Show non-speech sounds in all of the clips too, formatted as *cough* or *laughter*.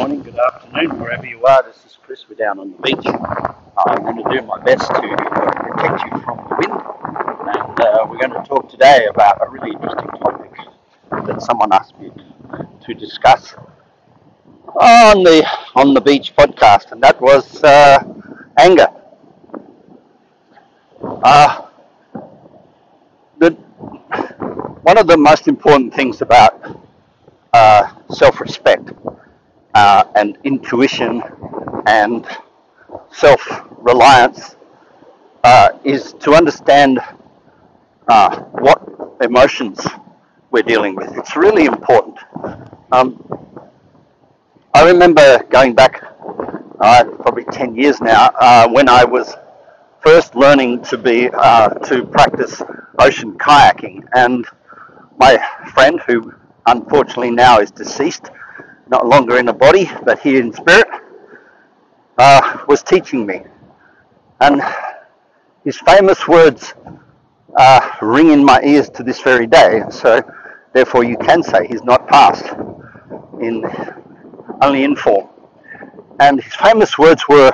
morning, good afternoon, wherever you are. This is Chris. We're down on the beach. I'm going to do my best to protect you from the wind, and uh, we're going to talk today about a really interesting topic that someone asked me to discuss on the on the beach podcast, and that was uh, anger. Uh, the, one of the most important things about uh, self-respect uh, and intuition and self-reliance uh, is to understand uh, what emotions we're dealing with. It's really important. Um, I remember going back uh, probably 10 years now uh, when I was first learning to be uh, to practice ocean kayaking and my friend who unfortunately now is deceased not longer in a body, but here in spirit, uh, was teaching me. And his famous words uh, ring in my ears to this very day. So, therefore, you can say he's not past, in only in form. And his famous words were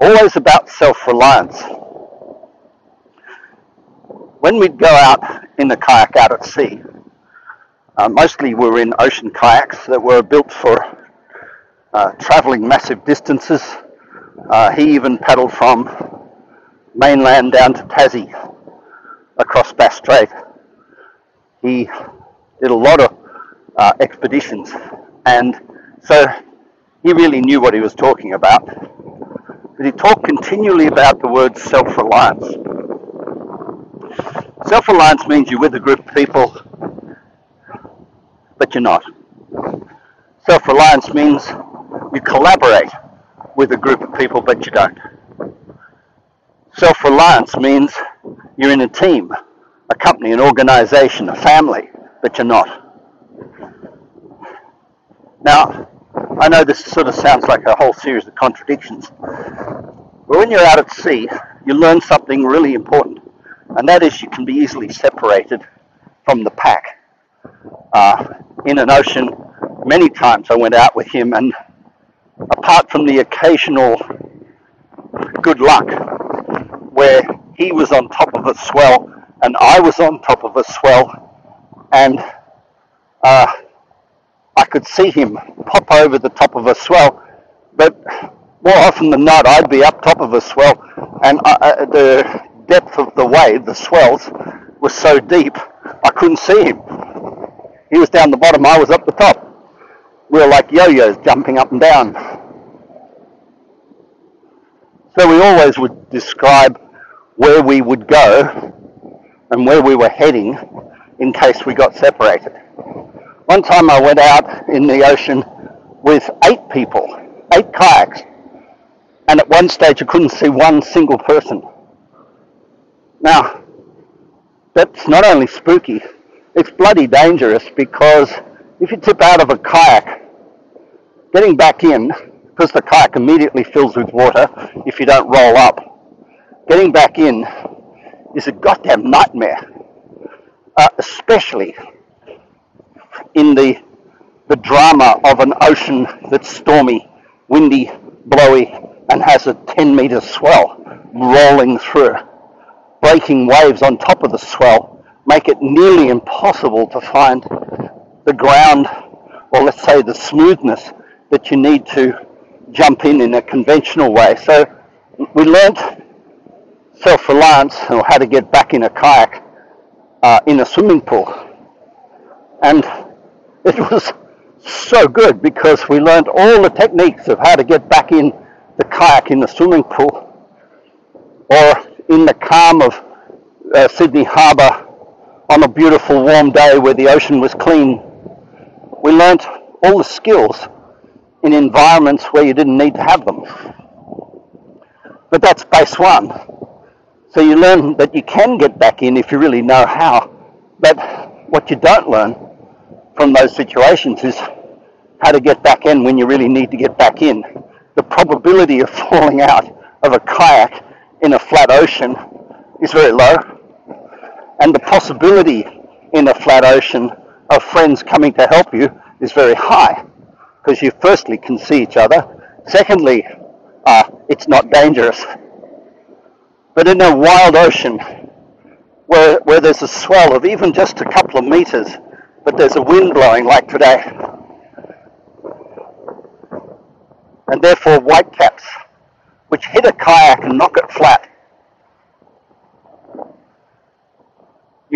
always about self-reliance. When we'd go out in the kayak out at sea, uh, mostly were in ocean kayaks that were built for uh, travelling massive distances. Uh, he even paddled from mainland down to Tassie across Bass Strait. He did a lot of uh, expeditions, and so he really knew what he was talking about. But he talked continually about the word self-reliance. Self-reliance means you're with a group of people but you're not. Self reliance means you collaborate with a group of people, but you don't. Self reliance means you're in a team, a company, an organization, a family, but you're not. Now, I know this sort of sounds like a whole series of contradictions, but when you're out at sea, you learn something really important, and that is you can be easily separated from the pack. Uh, in an ocean many times. I went out with him, and apart from the occasional good luck where he was on top of a swell and I was on top of a swell, and uh, I could see him pop over the top of a swell, but more often than not, I'd be up top of a swell, and I, uh, uh, the depth of the wave, the swells, was so deep I couldn't see him. He was down the bottom, I was up the top. We were like yo-yos jumping up and down. So we always would describe where we would go and where we were heading in case we got separated. One time I went out in the ocean with eight people, eight kayaks, and at one stage I couldn't see one single person. Now, that's not only spooky, it's bloody dangerous because if you tip out of a kayak, getting back in, because the kayak immediately fills with water if you don't roll up, getting back in is a goddamn nightmare, uh, especially in the the drama of an ocean that's stormy, windy, blowy, and has a 10 meter swell rolling through, breaking waves on top of the swell make it nearly impossible to find the ground, or let's say the smoothness that you need to jump in in a conventional way. So we learnt self-reliance or how to get back in a kayak uh, in a swimming pool. And it was so good because we learned all the techniques of how to get back in the kayak in the swimming pool or in the calm of uh, Sydney Harbour on a beautiful warm day where the ocean was clean. We learnt all the skills in environments where you didn't need to have them. But that's base one. So you learn that you can get back in if you really know how. But what you don't learn from those situations is how to get back in when you really need to get back in. The probability of *laughs* falling out of a kayak in a flat ocean is very low and the possibility in a flat ocean of friends coming to help you is very high because you firstly can see each other. Secondly, uh, it's not dangerous. But in a wild ocean, where, where there's a swell of even just a couple of meters, but there's a wind blowing like today, and therefore whitecaps, which hit a kayak and knock it flat.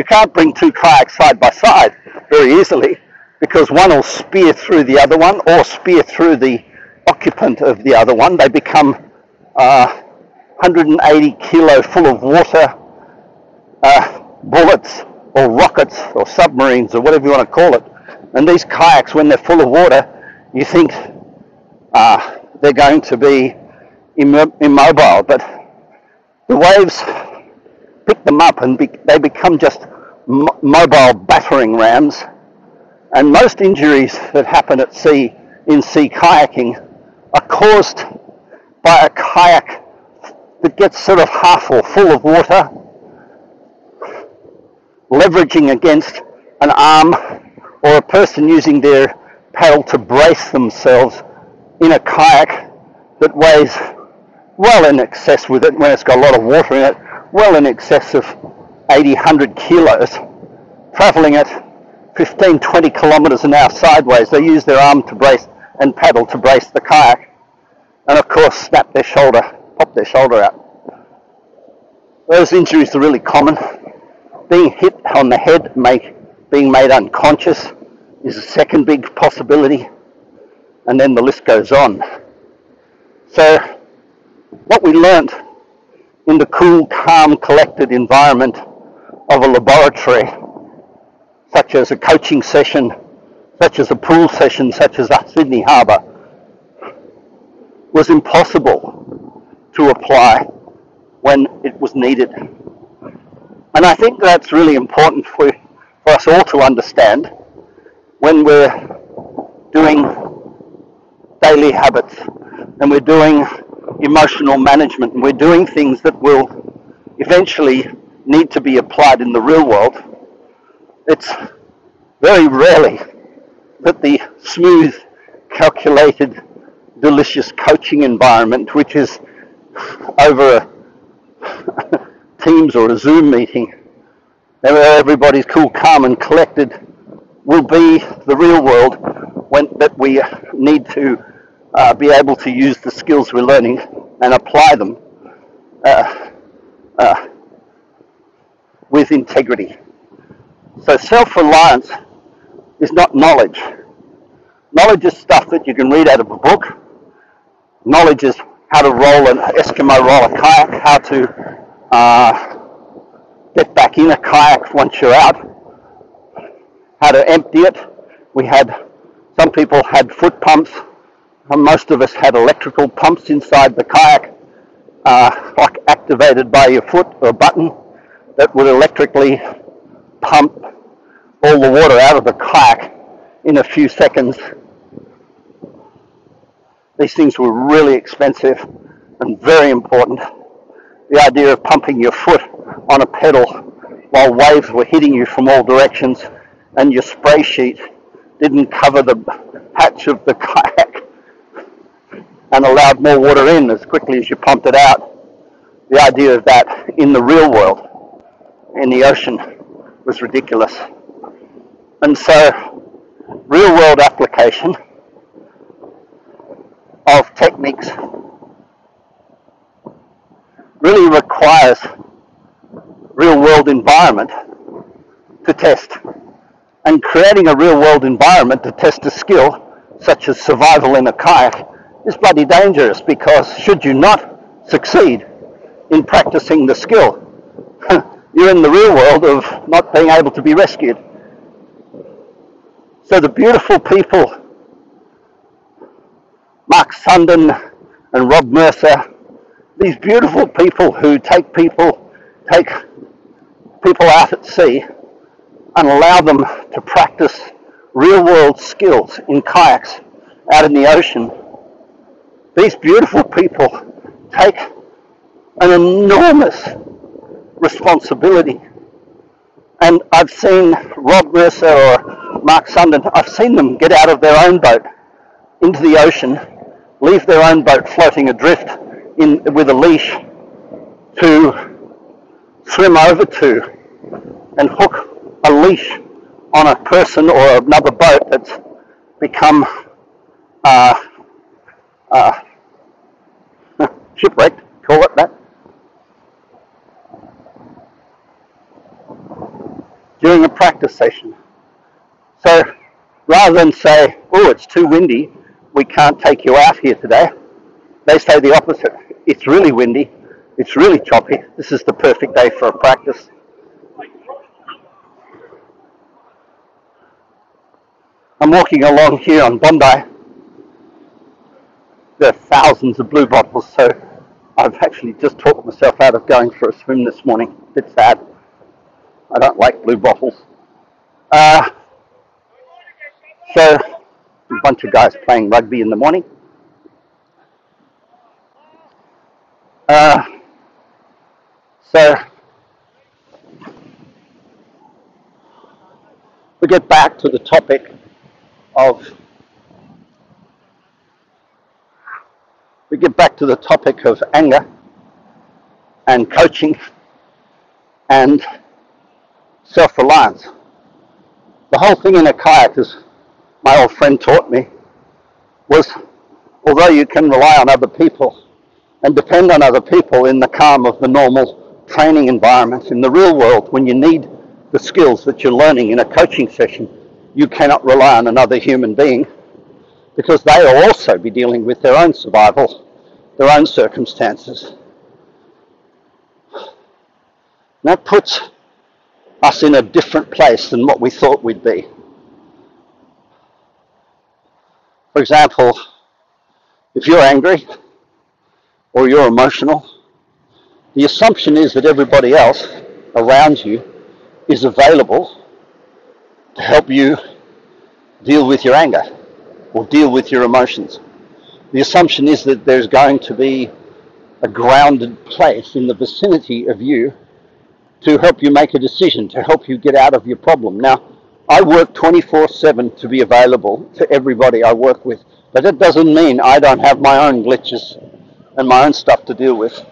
You can't bring two kayaks side by side very easily because one will spear through the other one or spear through the occupant of the other one. They become uh, 180 kilo full of water uh, bullets or rockets or submarines or whatever you want to call it. And these kayaks, when they're full of water, you think uh, they're going to be immobile, but the waves pick them up and be, they become just mobile battering rams. And most injuries that happen at sea in sea kayaking are caused by a kayak that gets sort of half or full of water, leveraging against an arm or a person using their paddle to brace themselves in a kayak that weighs well in excess with it when it's got a lot of water in it, well in excess of 80, 100 kilos, travelling at 15, 20 kilometres an hour sideways. They use their arm to brace and paddle to brace the kayak, and of course snap their shoulder, pop their shoulder out. Those injuries are really common. Being hit on the head, make, being made unconscious is a second big possibility, and then the list goes on. So, what we learnt in the cool, calm, collected environment of a laboratory, such as a coaching session, such as a pool session, such as at Sydney Harbour, was impossible to apply when it was needed. And I think that's really important for, for us all to understand when we're doing daily habits and we're doing emotional management and we're doing things that will eventually need to be applied in the real world. It's very rarely that the smooth, calculated, delicious coaching environment, which is over a *laughs* Teams or a Zoom meeting, where everybody's cool, calm, and collected, will be the real world when that we need to uh, be able to use the skills we're learning and apply them uh, uh, with integrity. So self-reliance is not knowledge. Knowledge is stuff that you can read out of a book. Knowledge is how to roll an Eskimo roll a kayak, how to uh, get back in a kayak once you're out, how to empty it. We had, some people had foot pumps, most of us had electrical pumps inside the kayak, uh, like activated by your foot or a button that would electrically pump all the water out of the kayak in a few seconds. These things were really expensive and very important. The idea of pumping your foot on a pedal while waves were hitting you from all directions and your spray sheet didn't cover the hatch of the kayak and allowed more water in as quickly as you pumped it out. The idea of that in the real world, in the ocean, was ridiculous. And so, real world application of techniques really requires real world environment to test. And creating a real world environment to test a skill, such as survival in a kayak, is bloody dangerous because should you not succeed in practicing the skill, you're in the real world of not being able to be rescued. So the beautiful people, Mark Sundin and Rob Mercer, these beautiful people who take people, take people out at sea and allow them to practice real world skills in kayaks out in the ocean. These beautiful people take an enormous responsibility. And I've seen Rob Mercer or Mark Sundin, I've seen them get out of their own boat into the ocean, leave their own boat floating adrift in, with a leash to swim over to and hook a leash on a person or another boat that's become uh, uh, *laughs* shipwrecked, call it that, during a practice session. So rather than say, oh, it's too windy, we can't take you out here today, they say the opposite. It's really windy, it's really choppy, this is the perfect day for a practice. I'm walking along here on Bondi. There are thousands of blue bottles, so I've actually just talked myself out of going for a swim this morning. Bit sad. I don't like blue bottles. Uh, so, a bunch of guys playing rugby in the morning. Uh, so, we get back to the topic of we get back to the topic of anger and coaching and self-reliance. The whole thing in a kayak, as my old friend taught me, was although you can rely on other people and depend on other people in the calm of the normal training environment, in the real world, when you need the skills that you're learning in a coaching session, you cannot rely on another human being because they will also be dealing with their own survival, their own circumstances. That puts us in a different place than what we thought we'd be. For example, if you're angry or you're emotional, the assumption is that everybody else around you is available to help you deal with your anger or deal with your emotions. The assumption is that there's going to be a grounded place in the vicinity of you to help you make a decision, to help you get out of your problem. Now, I work 24 7 to be available to everybody I work with, but that doesn't mean I don't have my own glitches and my own stuff to deal with.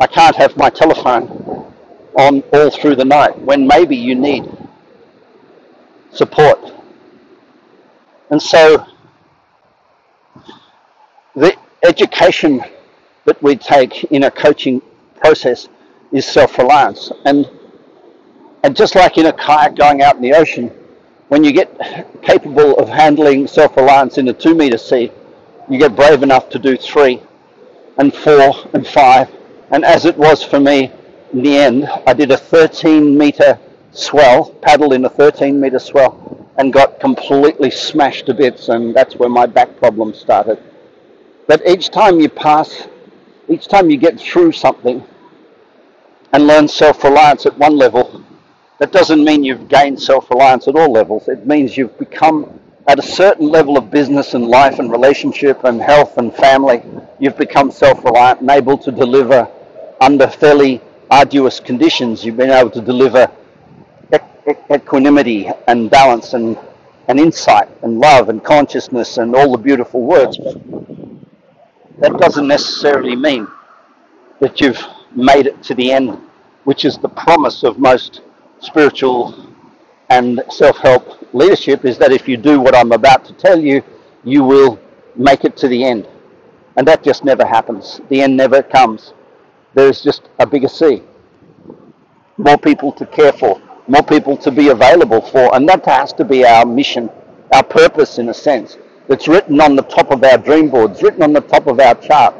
I can't have my telephone on all through the night when maybe you need support. And so the education that we take in a coaching process is self-reliance. And, and just like in a kayak going out in the ocean, when you get capable of handling self-reliance in a two meter sea, you get brave enough to do three and four and five. And as it was for me in the end, I did a 13 meter swell, paddled in a 13 meter swell, and got completely smashed to bits, and that's where my back problem started. But each time you pass, each time you get through something, and learn self-reliance at one level, that doesn't mean you've gained self-reliance at all levels. It means you've become at a certain level of business and life and relationship and health and family, you've become self-reliant and able to deliver under fairly arduous conditions. You've been able to deliver equanimity and balance and, and insight and love and consciousness and all the beautiful words. That doesn't necessarily mean that you've made it to the end, which is the promise of most spiritual and self-help leadership is that if you do what I'm about to tell you, you will make it to the end. And that just never happens. The end never comes. There's just a bigger sea. More people to care for, more people to be available for, and that has to be our mission, our purpose in a sense. That's written on the top of our dream boards, written on the top of our chart.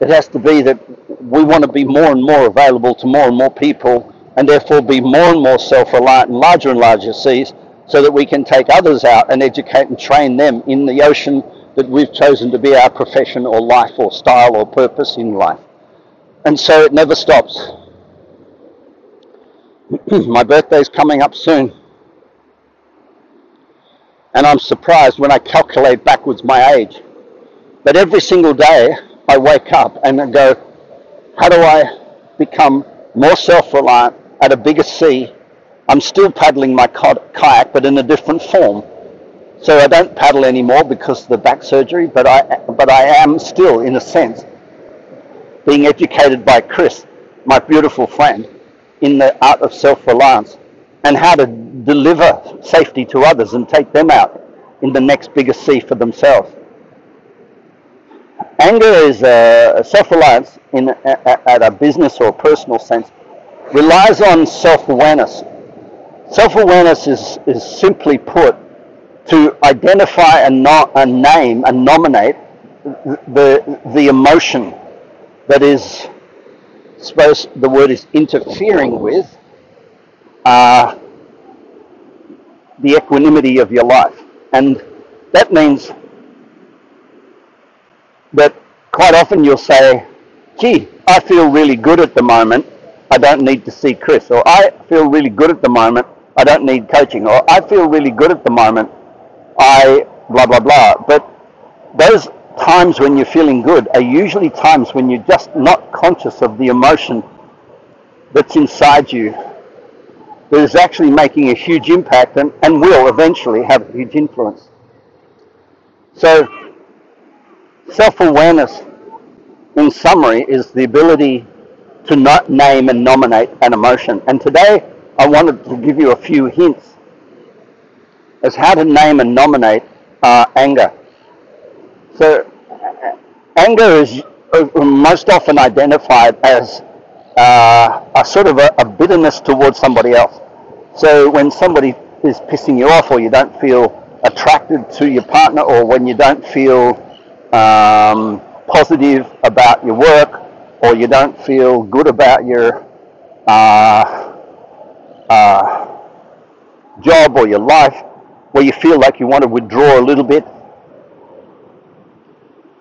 It has to be that we want to be more and more available to more and more people and therefore be more and more self-reliant in larger and larger seas so that we can take others out and educate and train them in the ocean that we've chosen to be our profession or life or style or purpose in life. And so it never stops. *clears throat* my birthday's coming up soon. And I'm surprised when I calculate backwards my age. But every single day I wake up and I go, how do I become more self-reliant at a bigger sea? I'm still paddling my kayak, but in a different form. So I don't paddle anymore because of the back surgery, but I, but I am still, in a sense, being educated by Chris, my beautiful friend, in the art of self-reliance and how to deliver safety to others and take them out in the next bigger sea for themselves. Anger is a self-reliance in a, at a business or a personal sense relies on self-awareness. Self-awareness is, is simply put to identify and, not, and name and nominate the, the emotion that is, I suppose the word is interfering with uh, the equanimity of your life. And that means that quite often you'll say, gee, I feel really good at the moment. I don't need to see Chris. Or I feel really good at the moment. I don't need coaching. Or I feel really good at the moment. I blah, blah, blah. But those times when you're feeling good are usually times when you're just not conscious of the emotion that's inside you that is actually making a huge impact and, and will eventually have a huge influence. So self-awareness in summary is the ability to not name and nominate an emotion. And today I wanted to give you a few hints as how to name and nominate uh, anger. So anger is uh, most often identified as uh, a sort of a, a, bitterness towards somebody else. So when somebody is pissing you off or you don't feel attracted to your partner or when you don't feel um, positive about your work or you don't feel good about your uh, uh, job or your life, where you feel like you want to withdraw a little bit,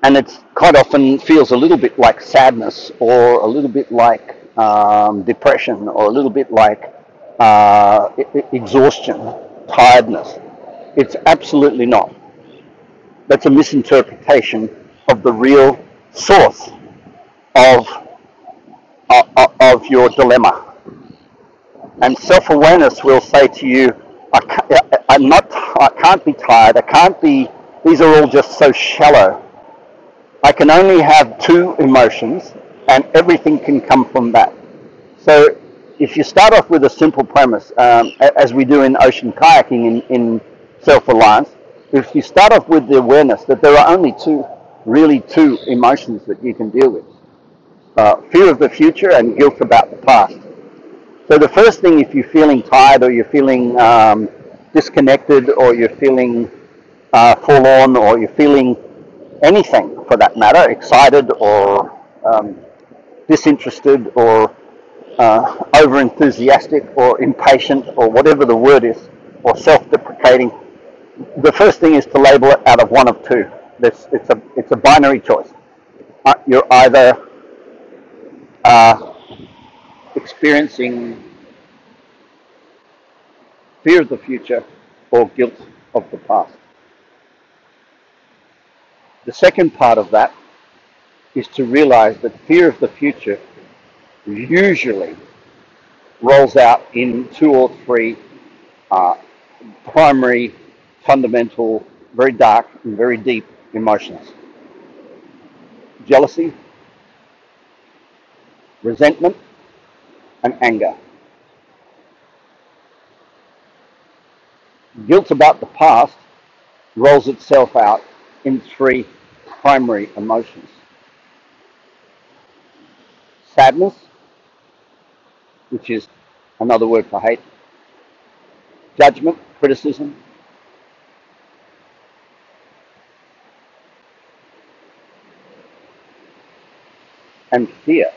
and it quite often feels a little bit like sadness or a little bit like um, depression or a little bit like uh, exhaustion, tiredness. It's absolutely not. That's a misinterpretation of the real source of, of, of your dilemma. And self-awareness will say to you, I can't, uh, I'm not, I can't be tired, I can't be, these are all just so shallow. I can only have two emotions and everything can come from that. So if you start off with a simple premise, um, as we do in ocean kayaking in, in self-reliance, if you start off with the awareness that there are only two, really two emotions that you can deal with, uh, fear of the future and guilt about the past. So the first thing, if you're feeling tired or you're feeling um, disconnected or you're feeling uh, forlorn or you're feeling anything for that matter, excited or um, disinterested or uh, over enthusiastic or impatient or whatever the word is, or self deprecating, the first thing is to label it out of one of two. This, it's, a, it's a binary choice. Uh, you're either uh, experiencing fear of the future or guilt of the past. The second part of that is to realize that fear of the future usually rolls out in two or three uh, primary, fundamental, very dark and very deep emotions. Jealousy, resentment, and anger. Guilt about the past rolls itself out in three primary emotions. Sadness, which is another word for hate, judgment, criticism, and fear.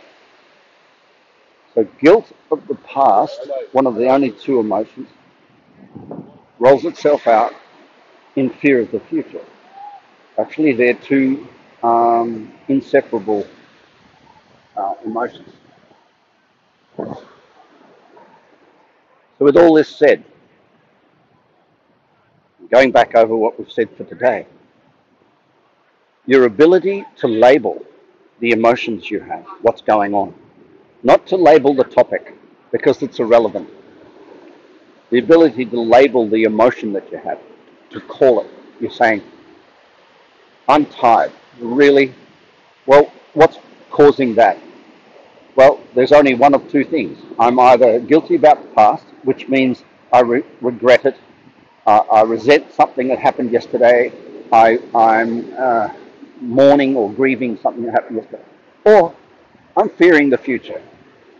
So guilt of the past, one of the only two emotions, rolls itself out in fear of the future. Actually, they're two um, inseparable uh, emotions. So with all this said, going back over what we've said for today, your ability to label the emotions you have, what's going on, not to label the topic because it's irrelevant. The ability to label the emotion that you have, to call it, You're saying, I'm tired. Really? Well, what's causing that? Well, there's only one of two things. I'm either guilty about the past, which means I re- regret it, uh, I resent something that happened yesterday, I, I'm uh, mourning or grieving something that happened yesterday, or I'm fearing the future.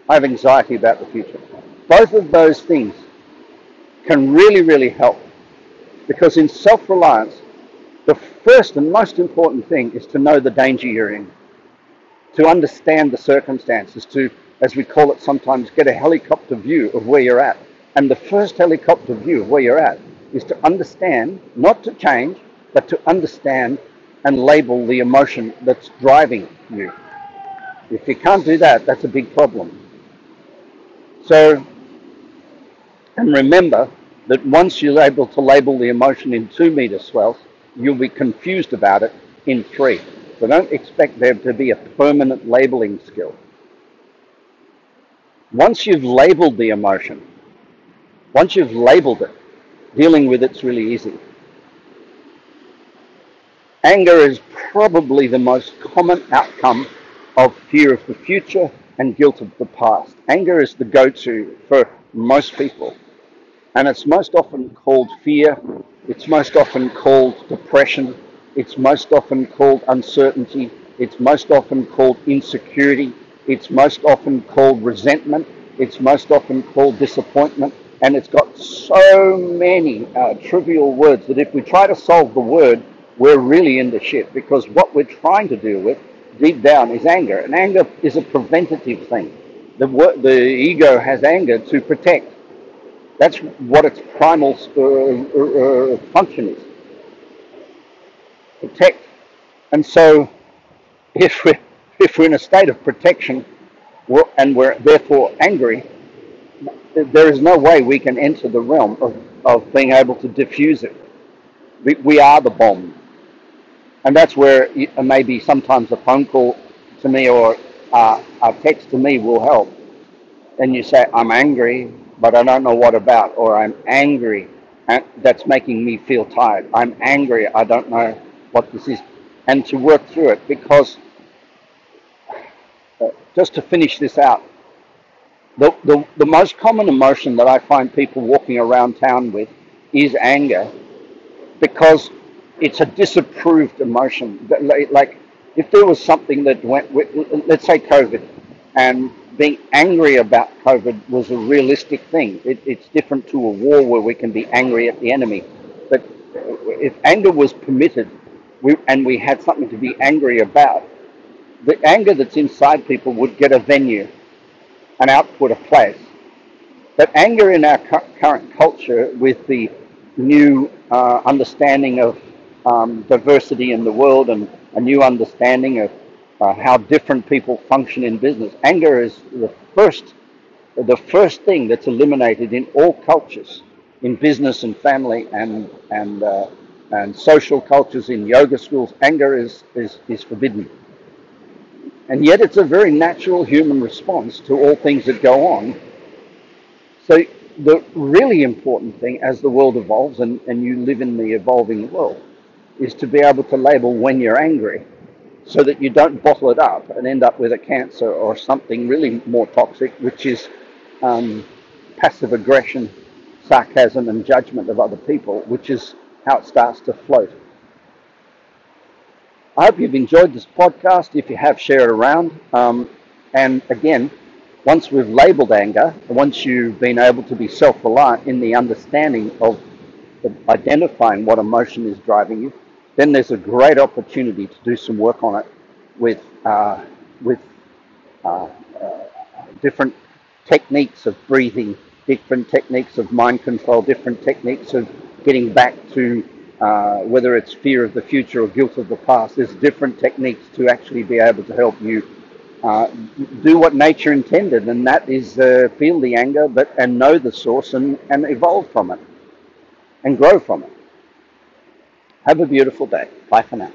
I have anxiety about the future. Both of those things can really, really help because in self reliance, the first and most important thing is to know the danger you're in, to understand the circumstances, to, as we call it sometimes, get a helicopter view of where you're at. And the first helicopter view of where you're at is to understand, not to change, but to understand and label the emotion that's driving you. If you can't do that, that's a big problem. So, and remember that once you're able to label the emotion in two meter swells, you'll be confused about it in three. So don't expect there to be a permanent labeling skill. Once you've labeled the emotion, once you've labeled it, dealing with it's really easy. Anger is probably the most common outcome of fear of the future and guilt of the past. Anger is the go to for most people, and it's most often called fear, it's most often called depression, it's most often called uncertainty, it's most often called insecurity, it's most often called resentment, it's most often called disappointment, and it's got so many uh, trivial words that if we try to solve the word, we're really in the shit because what we're trying to deal with deep down is anger, and anger is a preventative thing. The, the ego has anger to protect. That's what its primal uh, uh, uh, function is. Protect. And so, if we're, if we're in a state of protection and we're therefore angry, there is no way we can enter the realm of, of being able to diffuse it. We, we are the bomb and that's where maybe sometimes a phone call to me or uh, a text to me will help. And you say, I'm angry, but I don't know what about, or I'm angry, and that's making me feel tired. I'm angry, I don't know what this is. And to work through it, because uh, just to finish this out, the, the, the most common emotion that I find people walking around town with is anger because it's a disapproved emotion. Like if there was something that went, with, let's say COVID, and being angry about COVID was a realistic thing. It, it's different to a war where we can be angry at the enemy. But if anger was permitted, we, and we had something to be angry about, the anger that's inside people would get a venue, an output, a place. But anger in our cu- current culture, with the new uh, understanding of um, diversity in the world and a new understanding of uh, how different people function in business. Anger is the first, the first thing that's eliminated in all cultures, in business and family and and uh, and social cultures, in yoga schools. Anger is, is is forbidden, and yet it's a very natural human response to all things that go on. So the really important thing as the world evolves and, and you live in the evolving world is to be able to label when you're angry so that you don't bottle it up and end up with a cancer or something really more toxic, which is um, passive aggression, sarcasm, and judgment of other people, which is how it starts to float. I hope you've enjoyed this podcast. If you have, share it around. Um, and again, once we've labeled anger, once you've been able to be self reliant in the understanding of identifying what emotion is driving you, then there's a great opportunity to do some work on it with uh, with uh, uh, different techniques of breathing, different techniques of mind control, different techniques of getting back to uh, whether it's fear of the future or guilt of the past. There's different techniques to actually be able to help you uh, do what nature intended, and that is uh, feel the anger, but and know the source and, and evolve from it and grow from it. Have a beautiful day. Bye for now.